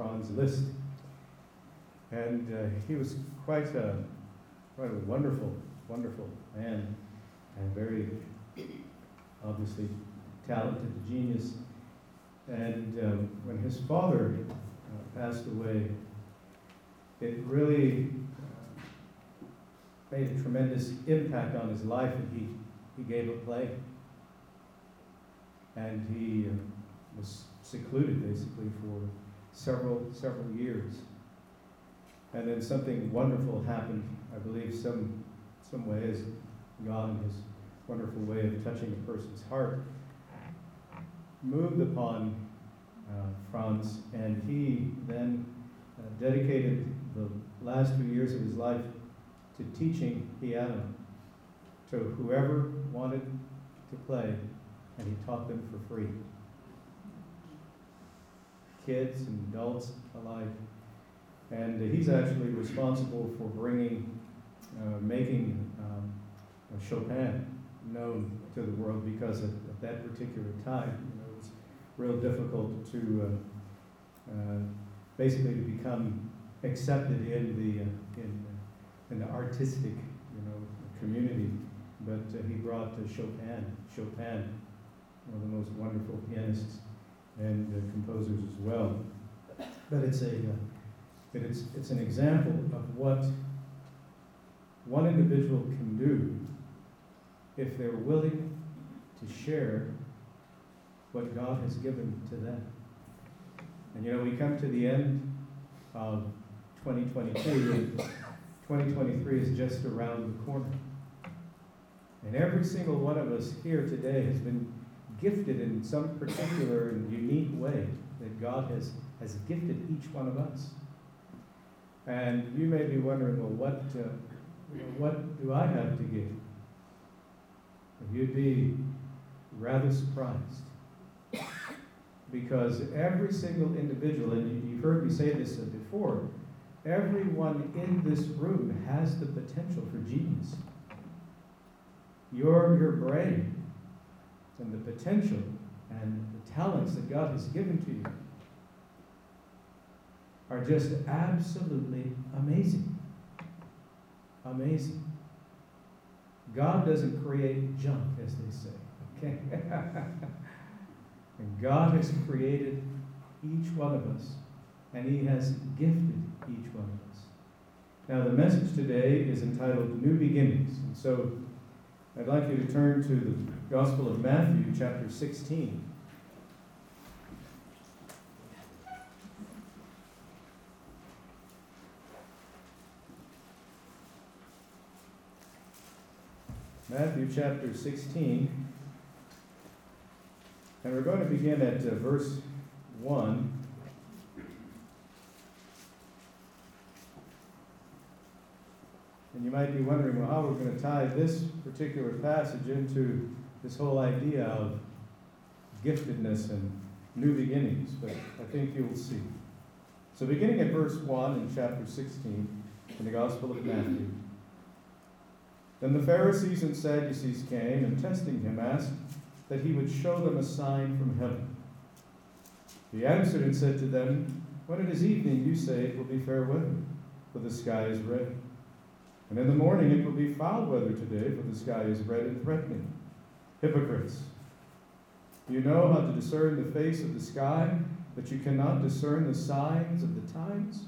Franz Liszt. And uh, he was quite a, quite a wonderful, wonderful man, and very obviously talented, genius. And um, when his father uh, passed away, it really uh, made a tremendous impact on his life, and he, he gave a play and he uh, was secluded basically for several several years. And then something wonderful happened. I believe some some way as God in His wonderful way of touching a person's heart moved upon uh, Franz, and he then uh, dedicated the last few years of his life to teaching piano to whoever wanted to play and he taught them for free. Kids and adults alike. And he's actually responsible for bringing, uh, making um, Chopin known to the world because at, at that particular time, you know, it was real difficult to uh, uh, basically to become accepted in the uh, in, in the artistic, you know, community. But uh, he brought Chopin. Chopin, one of the most wonderful pianists and uh, composers as well. But it's a, uh, but it's it's an example of what one individual can do if they're willing to share what God has given to them. And you know, we come to the end of 2022, and 2023 is just around the corner. And every single one of us here today has been gifted in some particular and unique way that God has, has gifted each one of us. And you may be wondering, well, what, uh, what do I have to give? And You'd be rather surprised. Because every single individual, and you've heard me say this before, everyone in this room has the potential for genius. Your, your brain and the potential and the talents that God has given to you are just absolutely amazing. Amazing. God doesn't create junk, as they say. Okay? and God has created each one of us, and He has gifted each one of us. Now, the message today is entitled New Beginnings. And so I'd like you to turn to the Gospel of Matthew, chapter 16. Matthew chapter 16. And we're going to begin at uh, verse 1. And you might be wondering, well, how we're going to tie this particular passage into this whole idea of giftedness and new beginnings, but I think you'll see. So, beginning at verse 1 in chapter 16 in the Gospel of Matthew. Then the Pharisees and Sadducees came and testing him asked that he would show them a sign from heaven. He answered and said to them, When it is evening, you say it will be fair weather, for the sky is red. And in the morning it will be foul weather today, for the sky is red and threatening. Hypocrites! You know how to discern the face of the sky, but you cannot discern the signs of the times?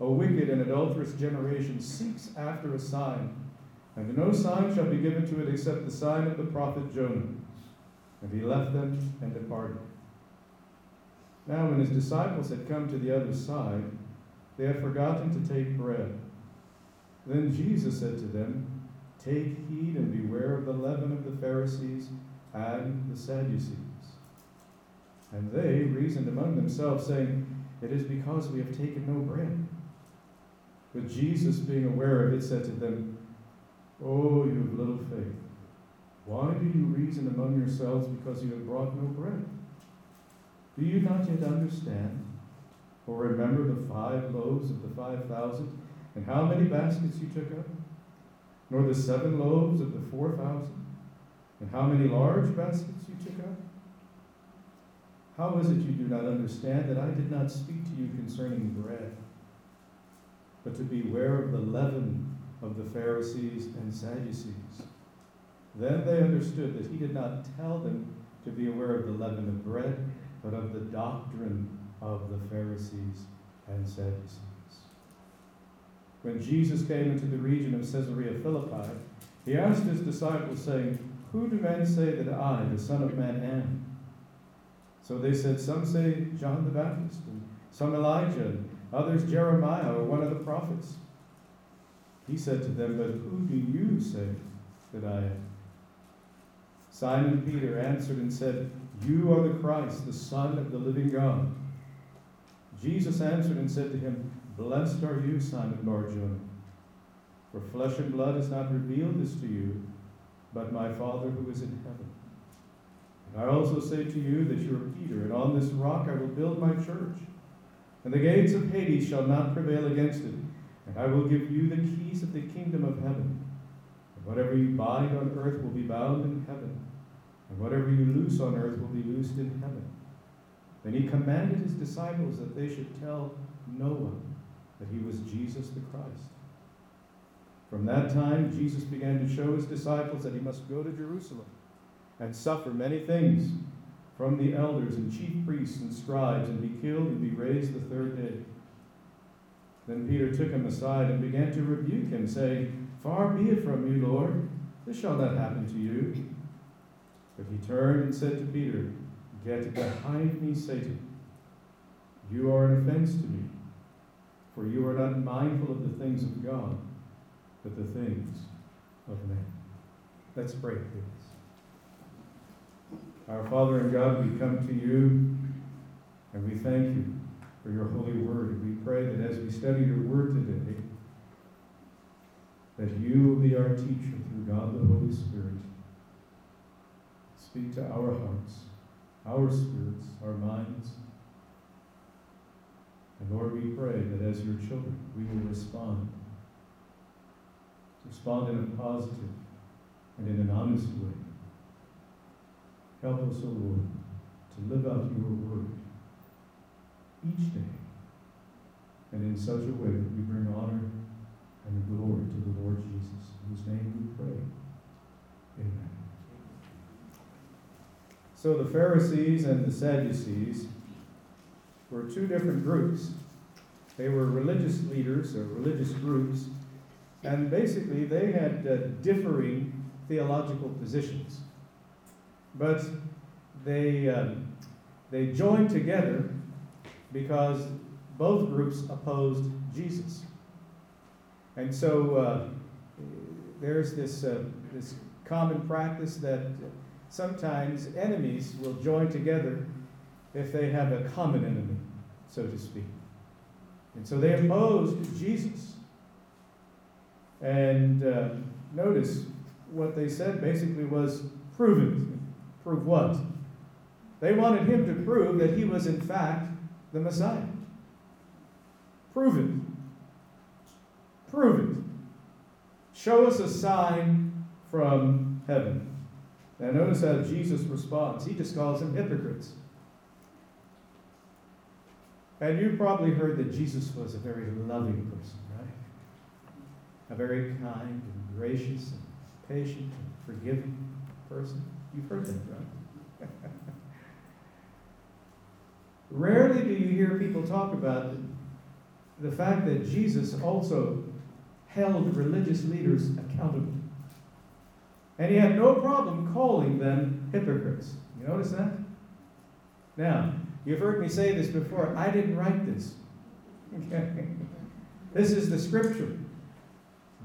A wicked and adulterous generation seeks after a sign and no sign shall be given to it except the sign of the prophet Jonah. And he left them and departed. Now, when his disciples had come to the other side, they had forgotten to take bread. Then Jesus said to them, Take heed and beware of the leaven of the Pharisees and the Sadducees. And they reasoned among themselves, saying, It is because we have taken no bread. But Jesus, being aware of it, said to them, Oh, you have little faith. Why do you reason among yourselves because you have brought no bread? Do you not yet understand? Or remember the five loaves of the five thousand, and how many baskets you took up? Nor the seven loaves of the four thousand, and how many large baskets you took up? How is it you do not understand that I did not speak to you concerning bread, but to beware of the leaven of the Pharisees and Sadducees. Then they understood that he did not tell them to be aware of the leaven of bread, but of the doctrine of the Pharisees and Sadducees. When Jesus came into the region of Caesarea Philippi, he asked his disciples, saying, Who do men say that I, the Son of Man, am? So they said, Some say John the Baptist, and some Elijah, and others Jeremiah or one of the prophets. He said to them, But who do you say that I am? Simon Peter answered and said, You are the Christ, the Son of the living God. Jesus answered and said to him, Blessed are you, Simon Barjona, for flesh and blood has not revealed this to you, but my Father who is in heaven. And I also say to you that you are Peter, and on this rock I will build my church, and the gates of Hades shall not prevail against it. And I will give you the keys of the kingdom of heaven. And whatever you bind on earth will be bound in heaven, and whatever you loose on earth will be loosed in heaven. Then he commanded his disciples that they should tell no one that he was Jesus the Christ. From that time, Jesus began to show his disciples that he must go to Jerusalem and suffer many things from the elders and chief priests and scribes and be killed and be raised the third day. Then Peter took him aside and began to rebuke him, saying, Far be it from you, Lord, this shall not happen to you. But he turned and said to Peter, Get behind me, Satan. You are an offense to me, for you are not mindful of the things of God, but the things of man. Let's pray, please. Our Father and God, we come to you and we thank you for your holy word. We pray that as we study your word today, that you will be our teacher through God the Holy Spirit. Speak to our hearts, our spirits, our minds. And Lord, we pray that as your children, we will respond. Respond in a positive and in an honest way. Help us, O Lord, to live out your word each day and in such a way that we bring honor and glory to the Lord Jesus, in whose name we pray. Amen. So the Pharisees and the Sadducees were two different groups. They were religious leaders or religious groups, and basically they had uh, differing theological positions. But they, um, they joined together because both groups opposed Jesus. And so uh, there's this, uh, this common practice that sometimes enemies will join together if they have a common enemy, so to speak. And so they opposed Jesus. And uh, notice what they said basically was prove it. Prove what? They wanted him to prove that he was, in fact, the Messiah. Prove it. Prove it. Show us a sign from heaven. Now, notice how Jesus responds. He just calls them hypocrites. And you probably heard that Jesus was a very loving person, right? A very kind and gracious and patient and forgiving person. You've heard that, right? Rarely do you hear people talk about the fact that Jesus also held religious leaders accountable. And he had no problem calling them hypocrites. You notice that? Now, you've heard me say this before. I didn't write this. Okay? This is the scripture.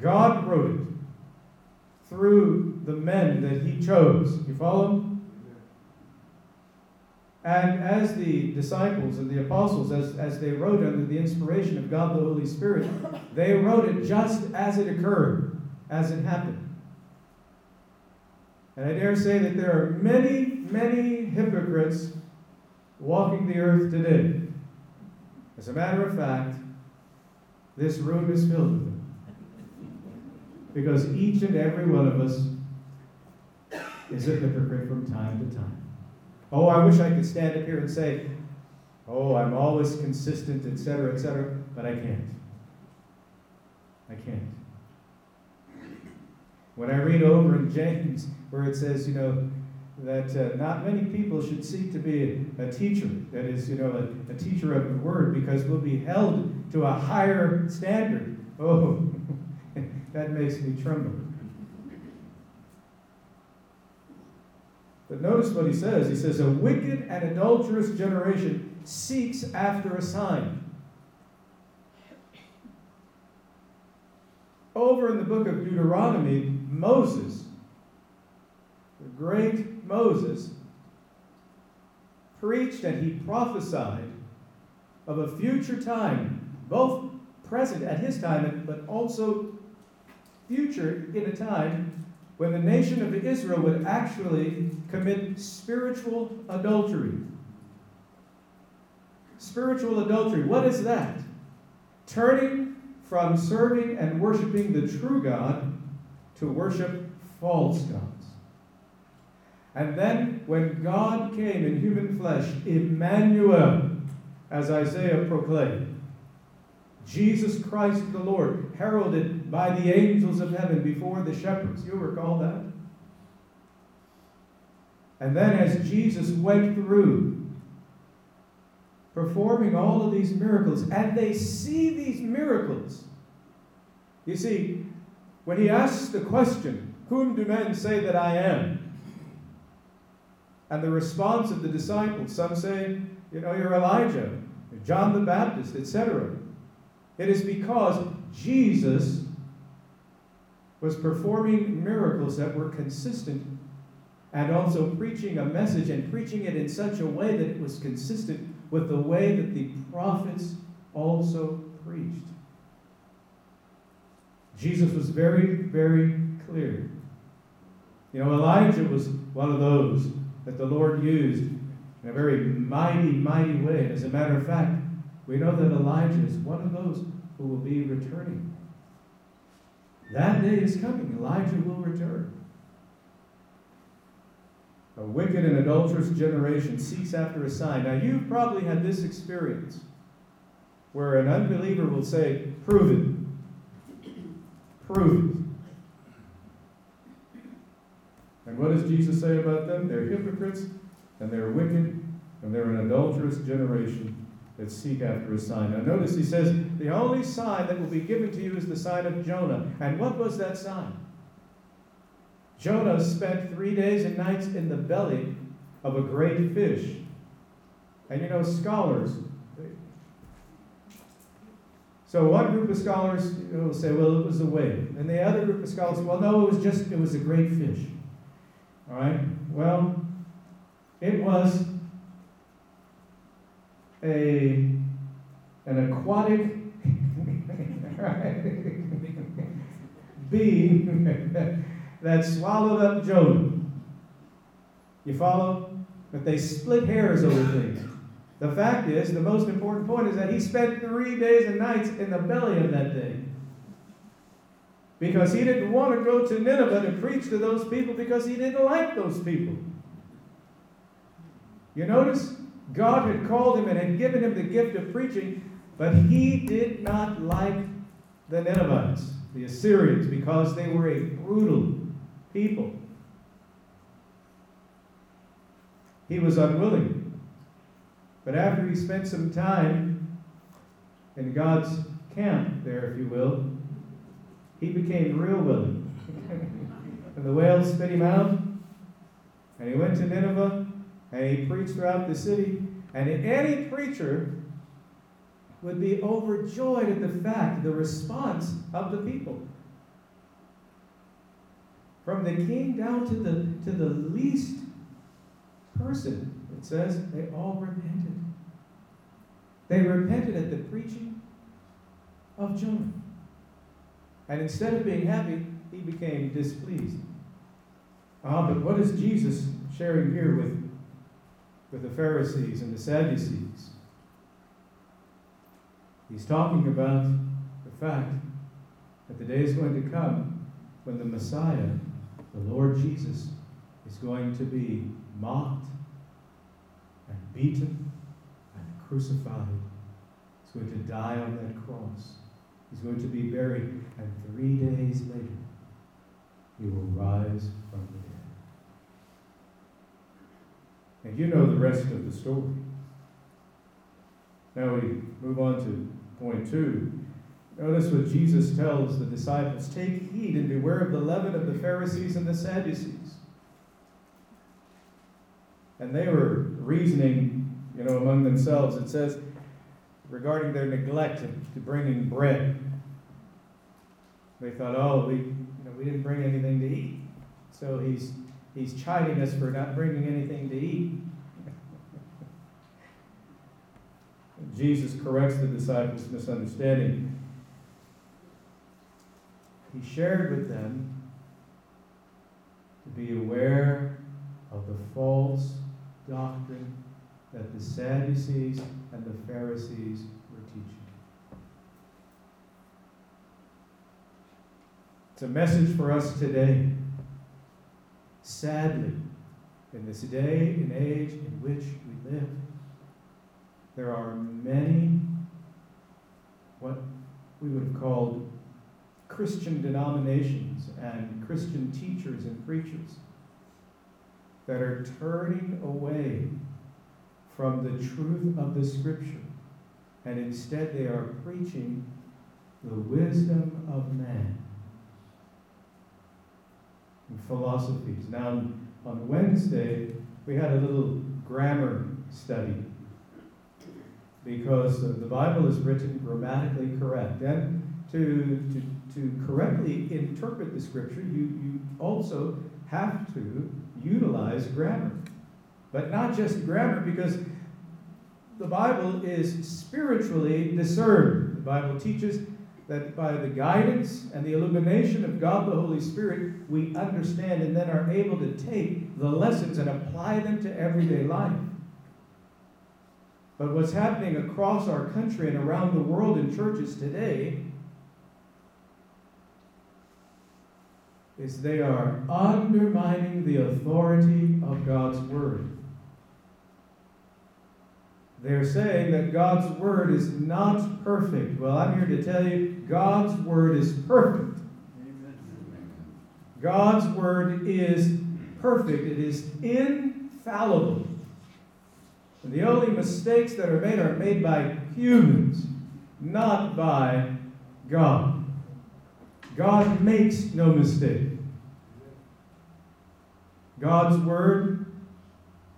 God wrote it through the men that he chose. You follow? And as the disciples and the apostles, as, as they wrote under the inspiration of God the Holy Spirit, they wrote it just as it occurred, as it happened. And I dare say that there are many, many hypocrites walking the earth today. As a matter of fact, this room is filled with them. Because each and every one of us is a hypocrite from time to time. Oh, I wish I could stand up here and say, oh, I'm always consistent, etc., etc., but I can't. I can't. When I read over in James, where it says, you know, that uh, not many people should seek to be a, teacher, that is, you know, a, a, teacher of the word, because we'll be held to a higher standard. Oh, that makes me tremble. But notice what he says. He says, A wicked and adulterous generation seeks after a sign. Over in the book of Deuteronomy, Moses, the great Moses, preached and he prophesied of a future time, both present at his time, but also future in a time when the nation of Israel would actually commit spiritual adultery. Spiritual adultery, what is that? Turning from serving and worshiping the true God to worship false gods. And then, when God came in human flesh, Emmanuel, as Isaiah proclaimed, Jesus Christ the Lord, heralded by the angels of heaven before the shepherds. You recall that? And then as Jesus went through performing all of these miracles, and they see these miracles. You see, when he asks the question, Whom do men say that I am? And the response of the disciples, some say, You know, you're Elijah, John the Baptist, etc. It is because Jesus was performing miracles that were consistent and also preaching a message and preaching it in such a way that it was consistent with the way that the prophets also preached. Jesus was very, very clear. You know, Elijah was one of those that the Lord used in a very mighty, mighty way. As a matter of fact, we know that Elijah is one of those who will be returning. That day is coming. Elijah will return. A wicked and adulterous generation seeks after a sign. Now, you've probably had this experience where an unbeliever will say, Prove it. Prove it. And what does Jesus say about them? They're hypocrites, and they're wicked, and they're an adulterous generation that seek after a sign. Now, notice he says, The only sign that will be given to you is the sign of Jonah. And what was that sign? Jonah spent three days and nights in the belly of a great fish. And you know, scholars, so one group of scholars will say, well, it was a whale. And the other group of scholars say, well, no, it was just, it was a great fish. All right? Well, it was a, an aquatic being that swallowed up Jonah. You follow? But they split hairs over things. The fact is, the most important point is that he spent three days and nights in the belly of that thing. Because he didn't want to go to Nineveh and preach to those people because he didn't like those people. You notice? God had called him and had given him the gift of preaching, but he did not like the Ninevites, the Assyrians, because they were a brutal people. He was unwilling. But after he spent some time in God's camp there, if you will, he became real willing. and the whales spit him out, and he went to Nineveh, and he preached throughout the city. And any preacher would be overjoyed at the fact, the response of the people. From the king down to the, to the least person, it says they all repented. They repented at the preaching of Jonah. And instead of being happy, he became displeased. Ah, but what is Jesus sharing here with, with the Pharisees and the Sadducees? He's talking about the fact that the day is going to come when the Messiah the Lord Jesus is going to be mocked and beaten and crucified. He's going to die on that cross. He's going to be buried, and three days later, he will rise from the dead. And you know the rest of the story. Now we move on to point two. Notice what Jesus tells the disciples take heed and beware of the leaven of the Pharisees and the Sadducees. And they were reasoning, you know, among themselves. It says, regarding their neglect to bringing bread. They thought, oh, we, you know, we didn't bring anything to eat. So he's, he's chiding us for not bringing anything to eat. Jesus corrects the disciples' misunderstanding he shared with them to be aware of the false doctrine that the Sadducees and the Pharisees were teaching. It's a message for us today. Sadly, in this day and age in which we live, there are many what we would have called Christian denominations and Christian teachers and preachers that are turning away from the truth of the Scripture, and instead they are preaching the wisdom of man philosophies. Now, on Wednesday, we had a little grammar study because the Bible is written grammatically correct. And to, to, to correctly interpret the Scripture, you, you also have to utilize grammar. But not just grammar, because the Bible is spiritually discerned. The Bible teaches that by the guidance and the illumination of God the Holy Spirit, we understand and then are able to take the lessons and apply them to everyday life. But what's happening across our country and around the world in churches today is they are undermining the authority of God's Word. They're saying that God's Word is not perfect. Well, I'm here to tell you God's Word is perfect. God's Word is perfect, it is infallible. And the only mistakes that are made are made by humans, not by God. God makes no mistake. God's Word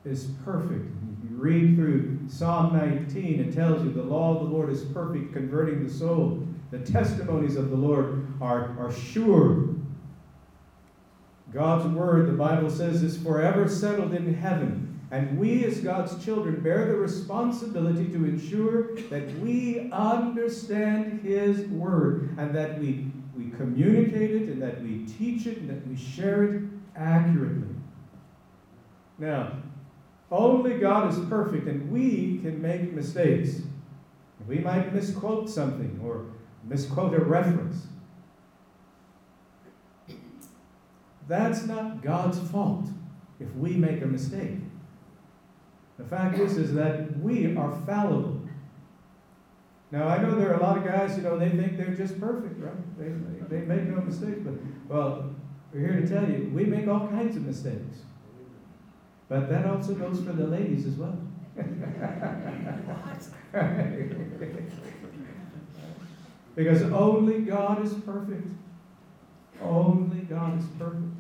is perfect. You read through Psalm 19, it tells you the law of the Lord is perfect, converting the soul. The testimonies of the Lord are, are sure. God's Word, the Bible says, is forever settled in heaven. And we, as God's children, bear the responsibility to ensure that we understand His Word and that we, we communicate it and that we teach it and that we share it accurately. Now, only God is perfect, and we can make mistakes. We might misquote something or misquote a reference. That's not God's fault if we make a mistake. The fact is, is that we are fallible. Now, I know there are a lot of guys, you know, they think they're just perfect, right? They, they, they make no mistakes. But, well, we're here to tell you, we make all kinds of mistakes. But that also goes for the ladies as well. because only God is perfect. Only God is perfect.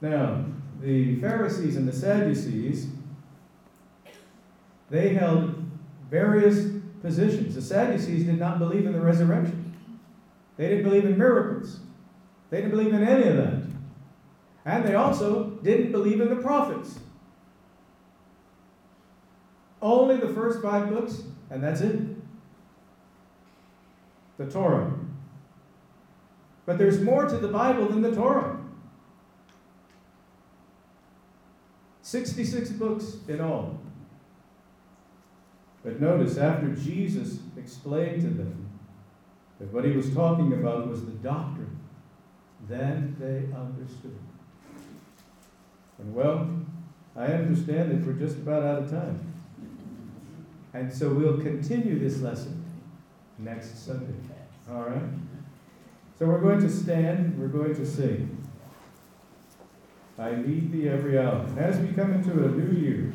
Now, the Pharisees and the Sadducees they held various positions. The Sadducees did not believe in the resurrection, they didn't believe in miracles, they didn't believe in any of that. And they also didn't believe in the prophets. Only the first five books, and that's it. The Torah. But there's more to the Bible than the Torah. 66 books in all. But notice, after Jesus explained to them that what he was talking about was the doctrine, then they understood. And well, I understand that we're just about out of time. And so we'll continue this lesson next Sunday. All right? So we're going to stand, we're going to sing. I need thee every hour. And as we come into a new year,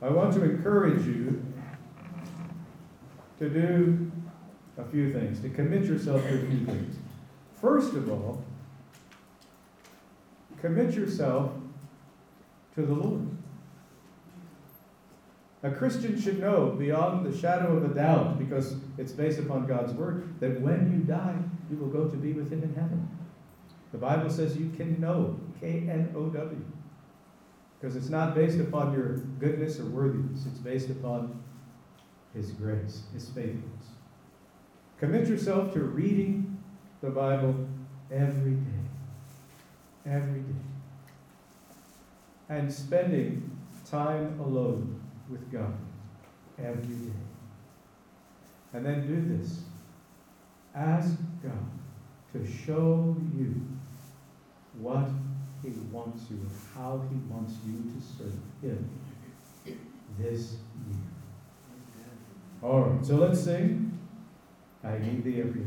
I want to encourage you to do a few things, to commit yourself to a few things. First of all, commit yourself to the Lord. A Christian should know beyond the shadow of a doubt, because it's based upon God's word, that when you die, you will go to be with Him in heaven. The Bible says you can know, K N O W. Because it's not based upon your goodness or worthiness, it's based upon His grace, His faithfulness. Commit yourself to reading the Bible every day. Every day. And spending time alone with God every day. And then do this. Ask God to show you what he wants you, and how He wants you to serve Him this year. All right, so let's sing. I need thee every